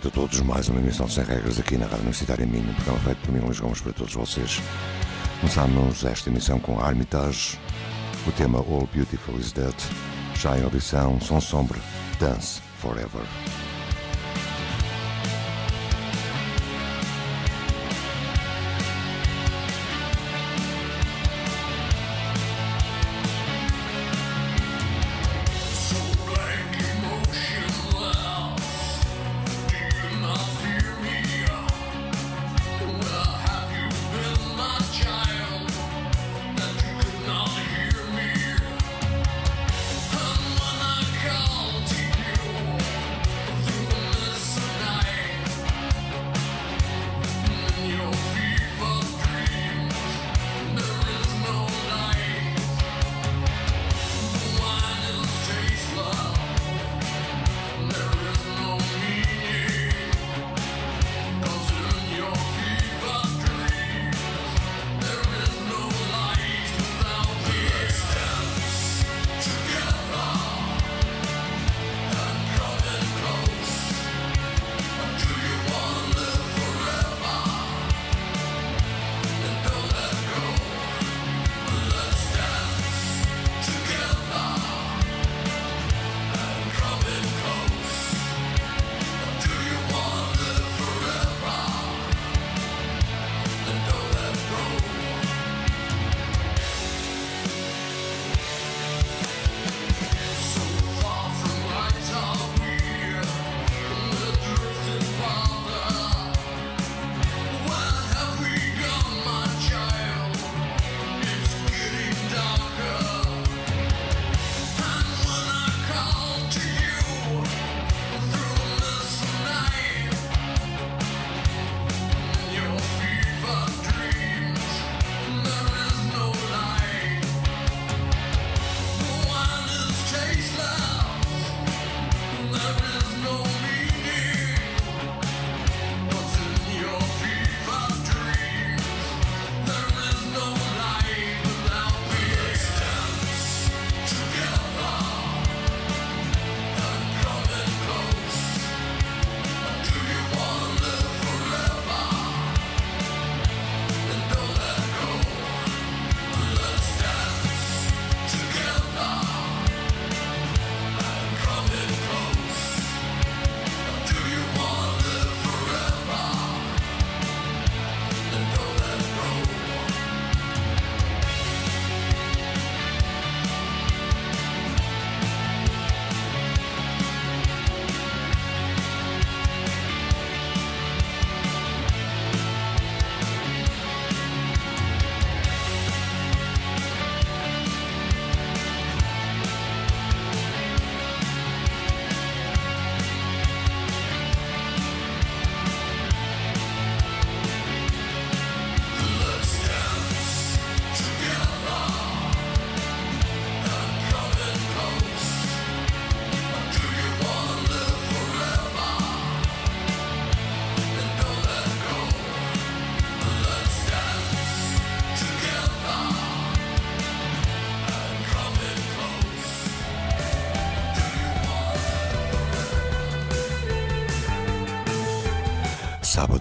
Noite a todos. Mais uma emissão sem regras aqui na Rádio Universitária Minho, programa feito por mim, Luís Gomes, para todos vocês. Começamos esta emissão com Armitage, o tema All Beautiful is Dead, já em audição, som sombre, Dance Forever.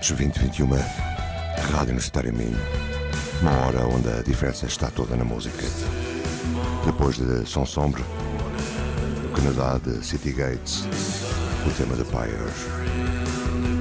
Sábados 2021, Rádio Universitária Minho. Uma hora onde a diferença está toda na música. Depois de Som Sombre, o Canadá de City Gates, o tema de Pyres.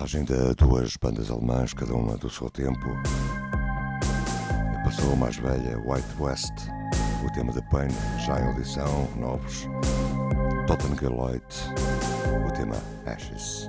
Passagem de duas bandas alemãs, cada uma do seu tempo. Passou a mais velha, White West, o tema de Pain, já em audição, novos. Totengeloid, o tema Ashes.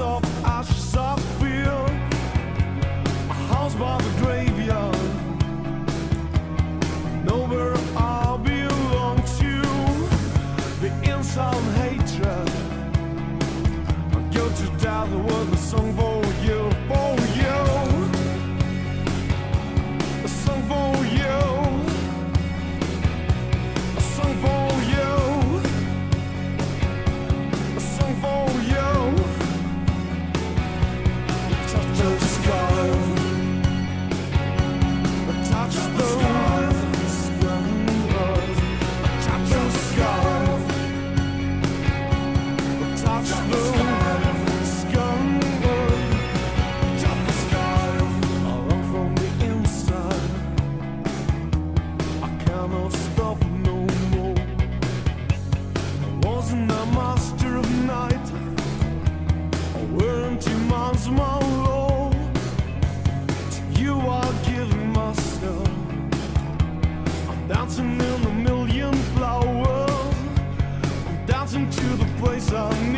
op als soft feel, a House by the graveyard. Nowhere I belong to. The insult hatred. I go to die the word the song some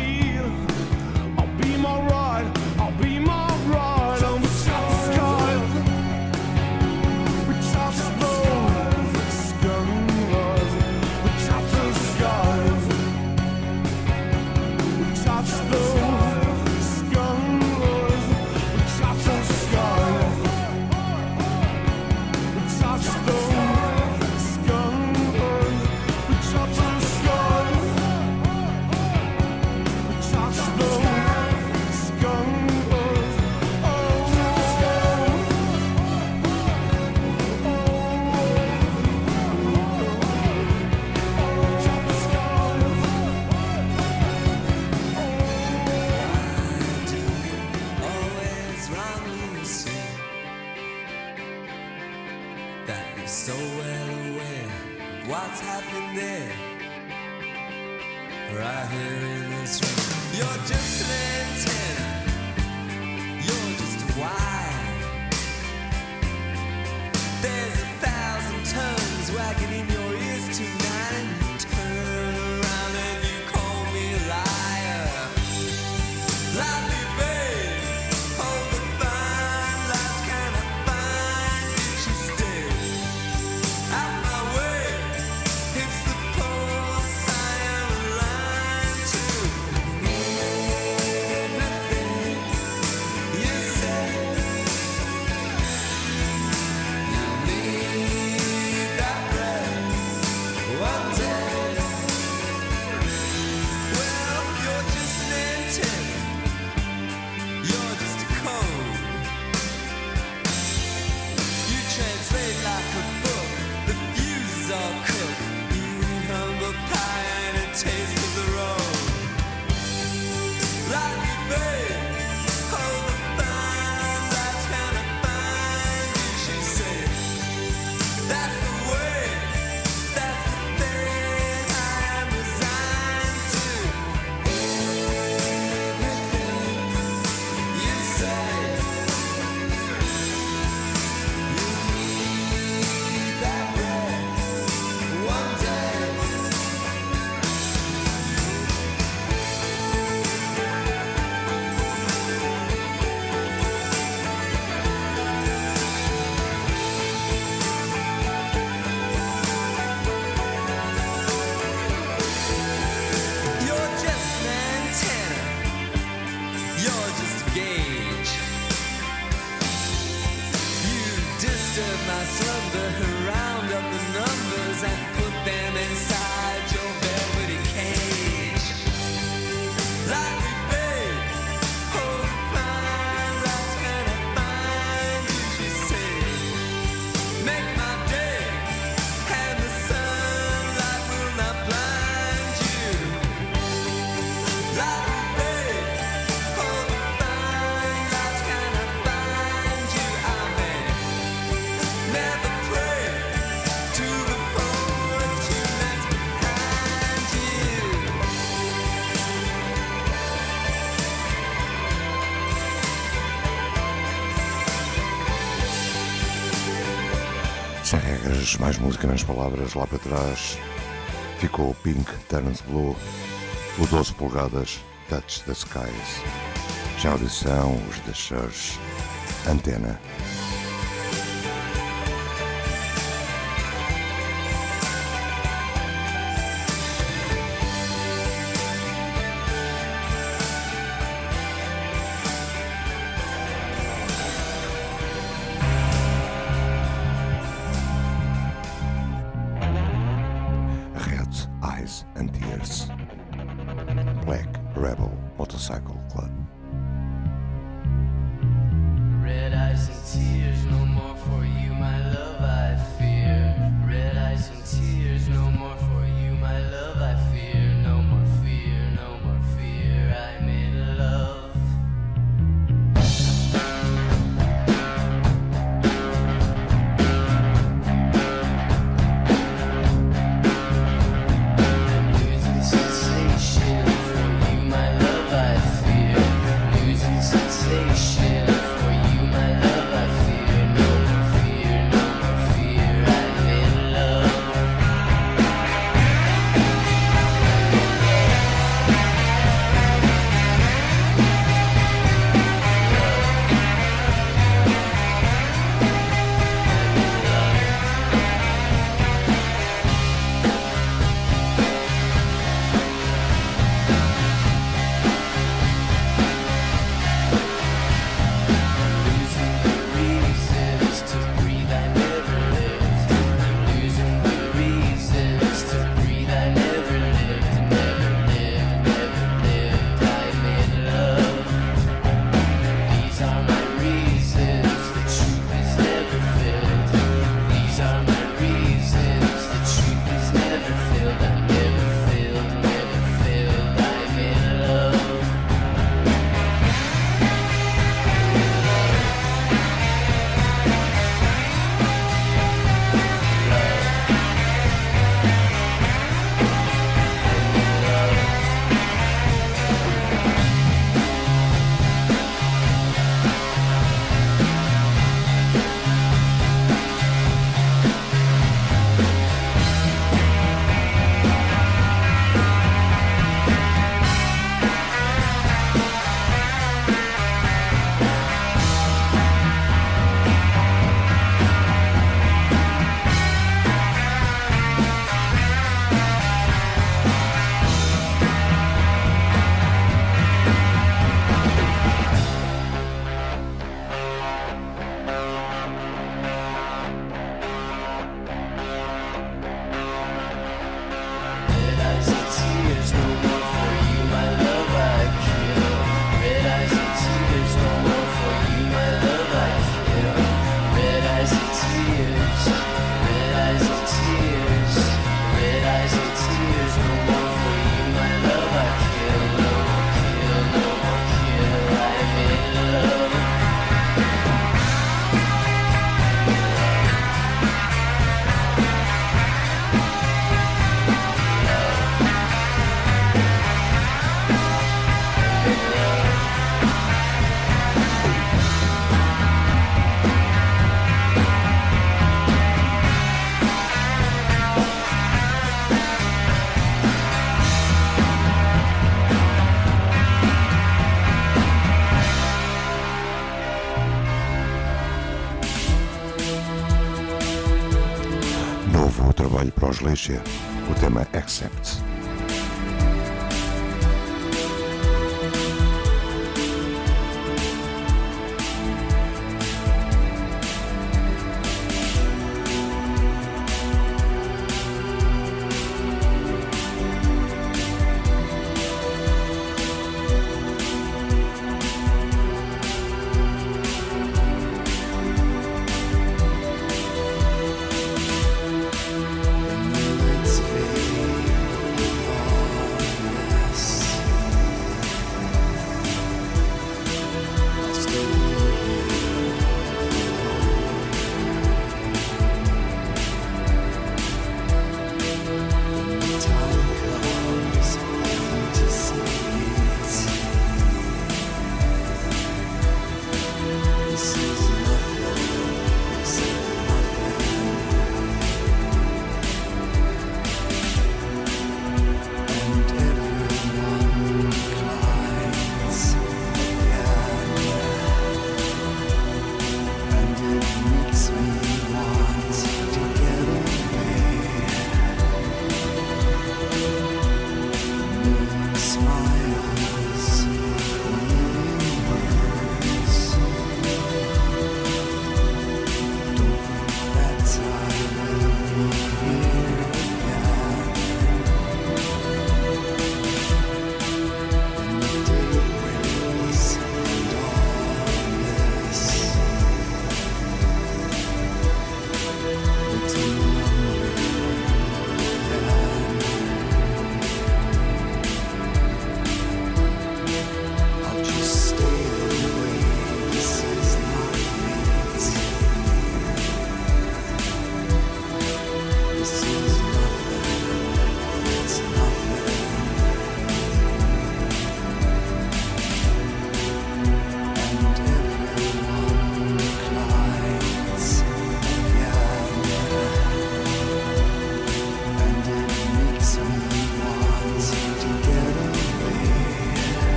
mais música nas palavras, lá para trás ficou Pink Turns Blue, o 12 polegadas Touch the Skies. Já audição, os The Church, Antena. eyes and tears no more for you, my tema Accept. da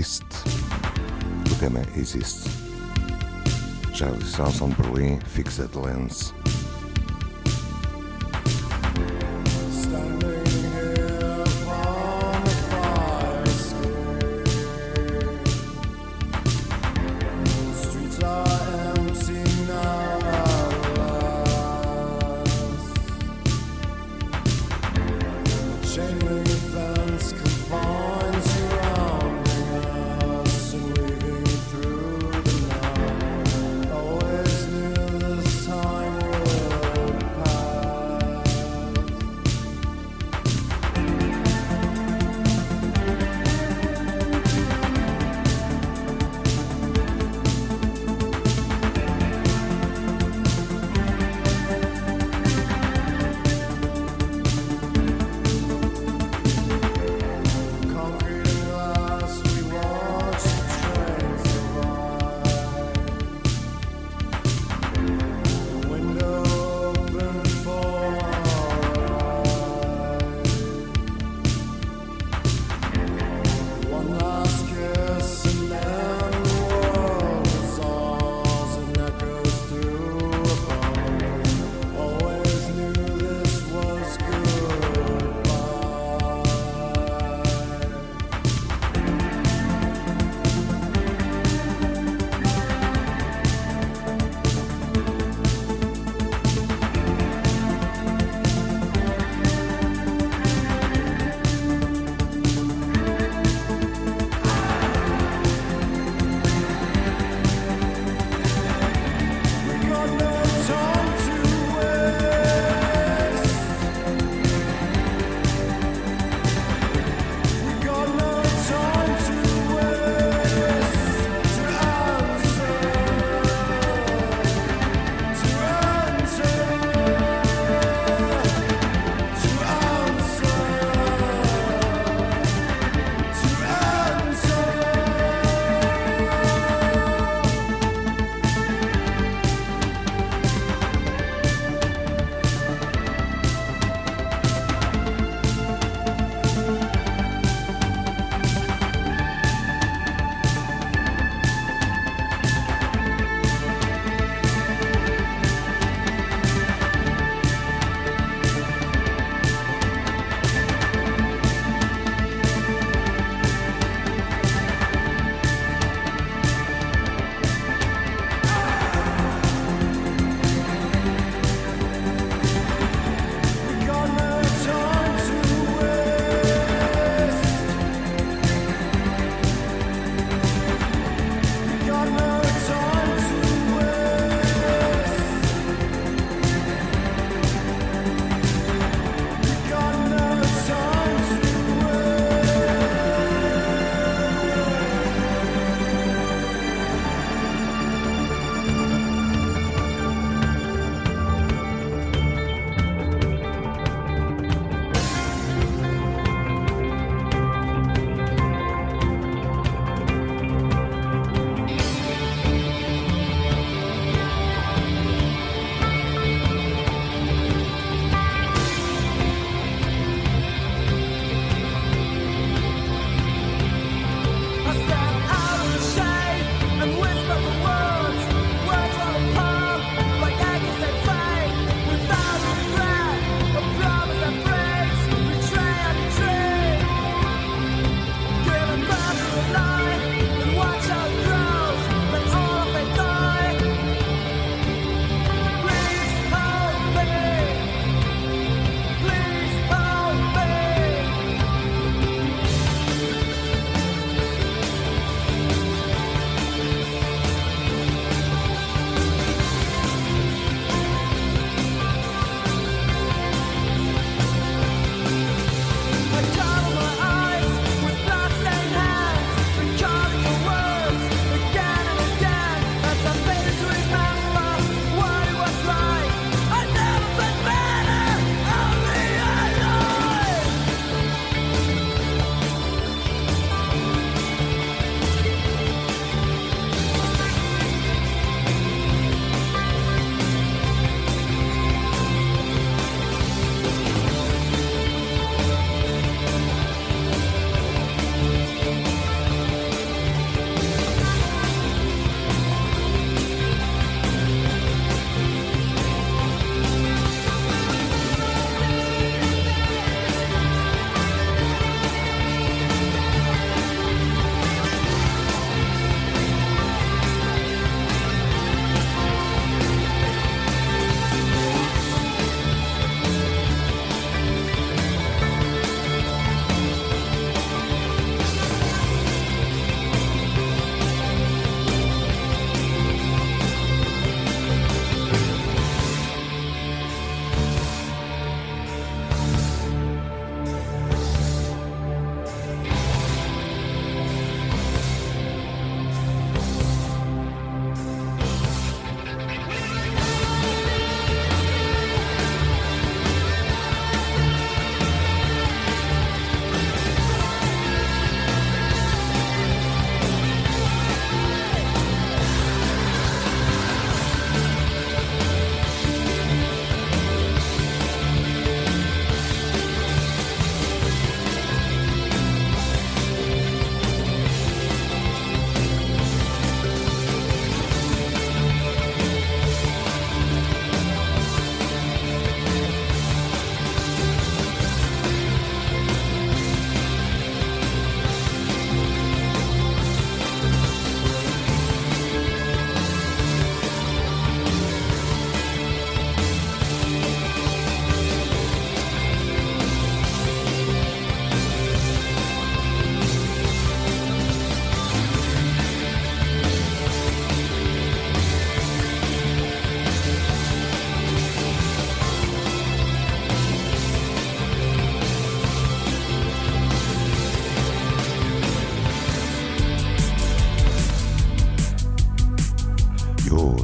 East. O tema existe. Charlie Sanson de Fixed Lens.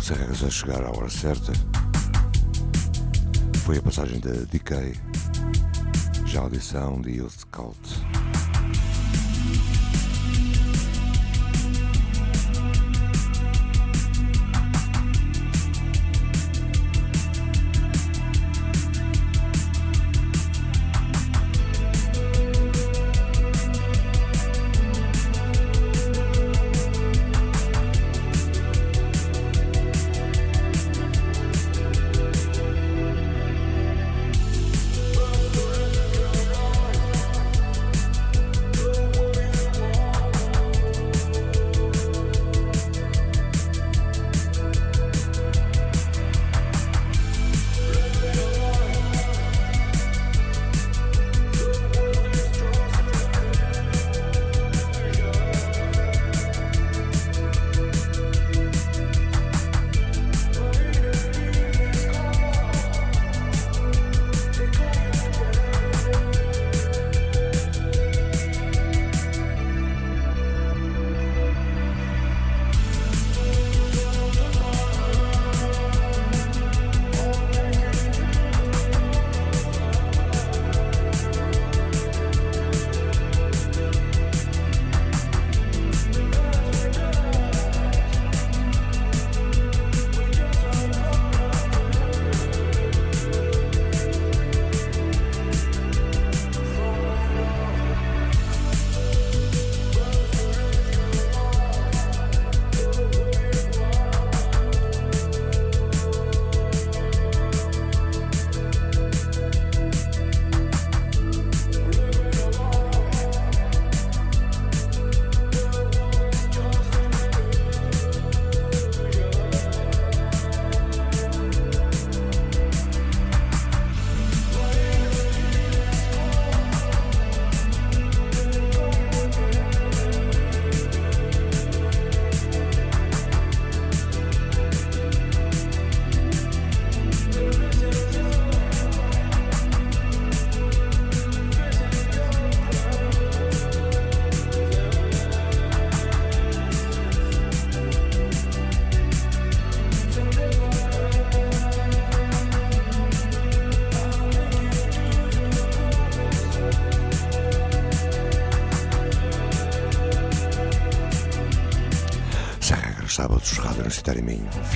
Serras a chegar à hora certa foi a passagem da Decay, já a audição de Youth Cult.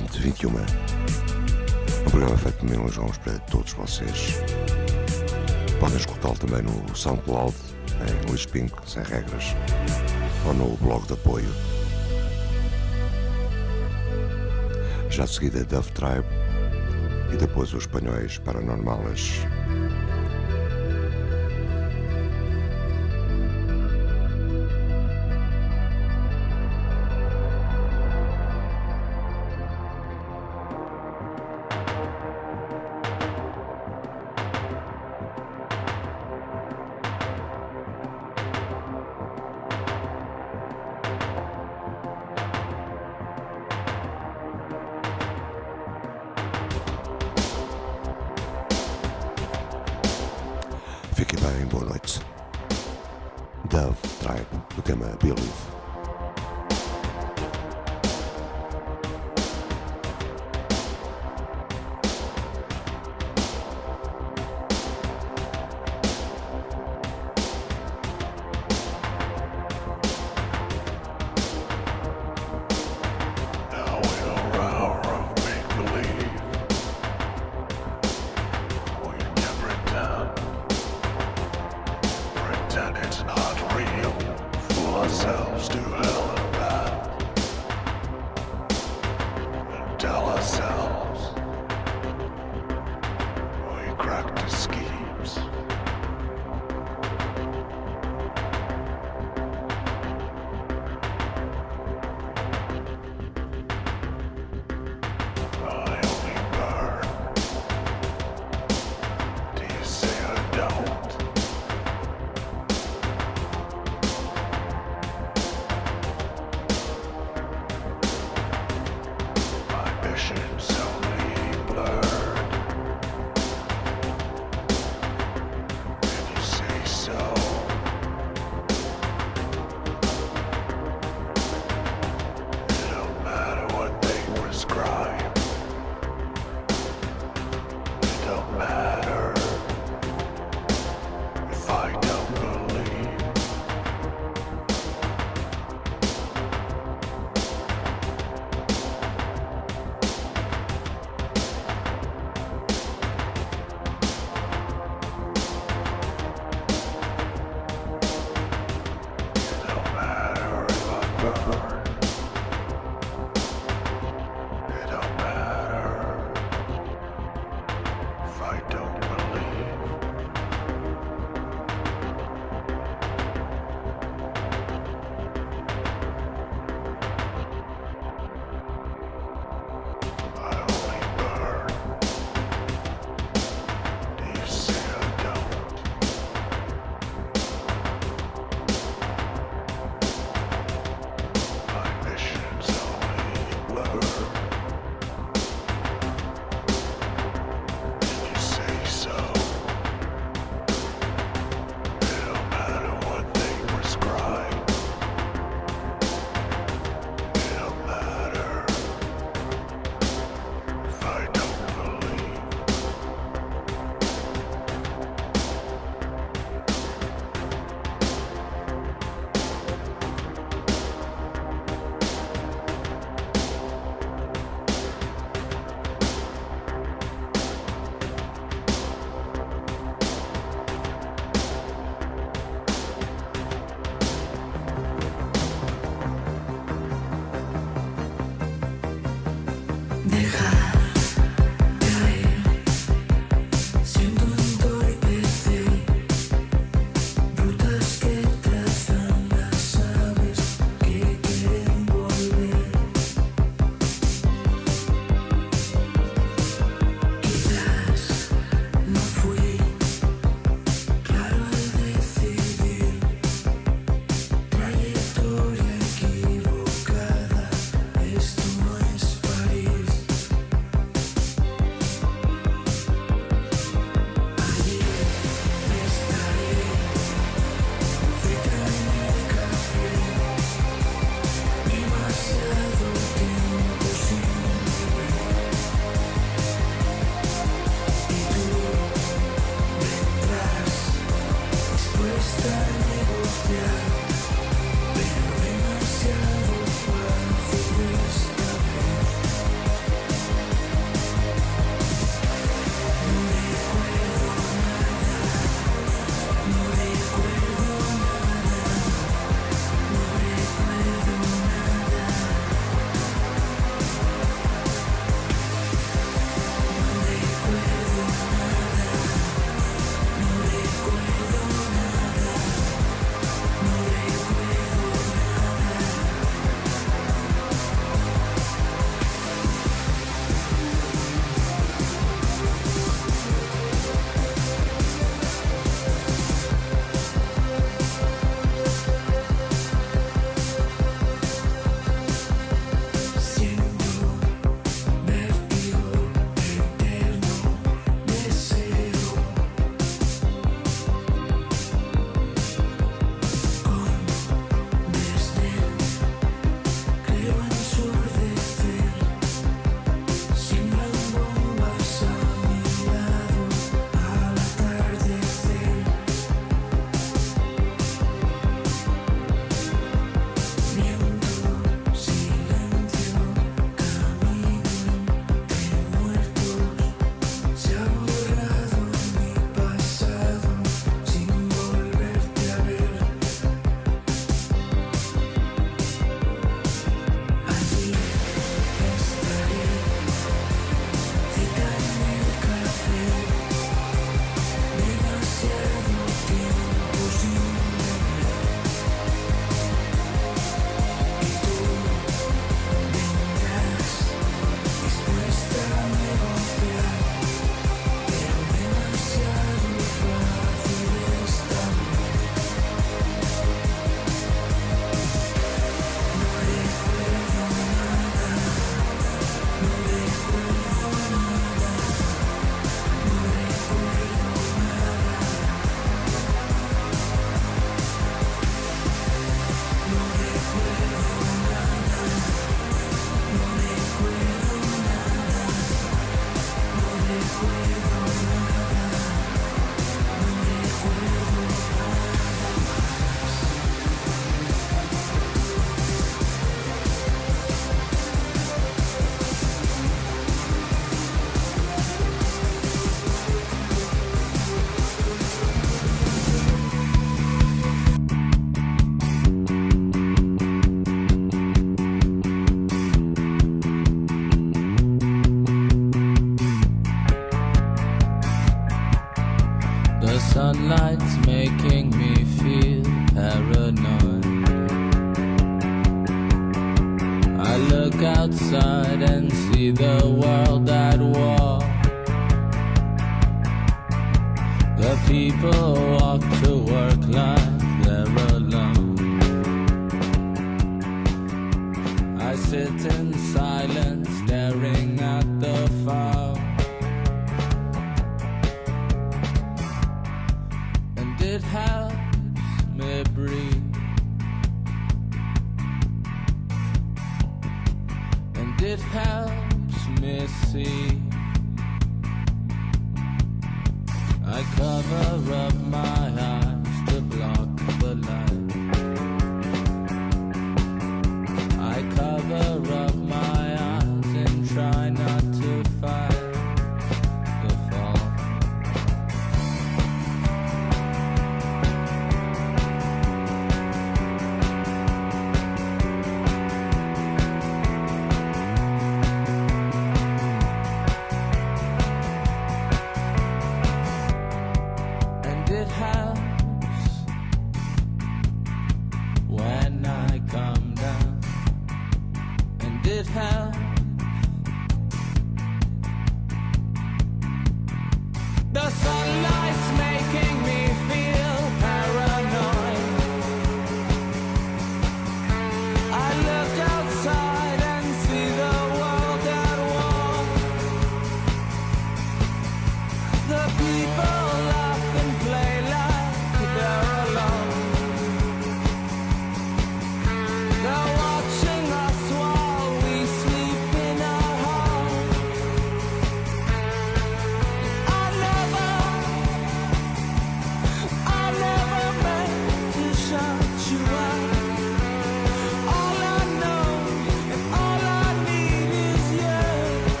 2021. Um programa é feito por Menos Jones para todos vocês. Podem escutá-lo também no SoundCloud, em Luís Pinto, sem regras, ou no blog de apoio. Já de seguida, Dove Tribe e depois os espanhóis paranormales. Ourselves to sit in silence, staring at the fire.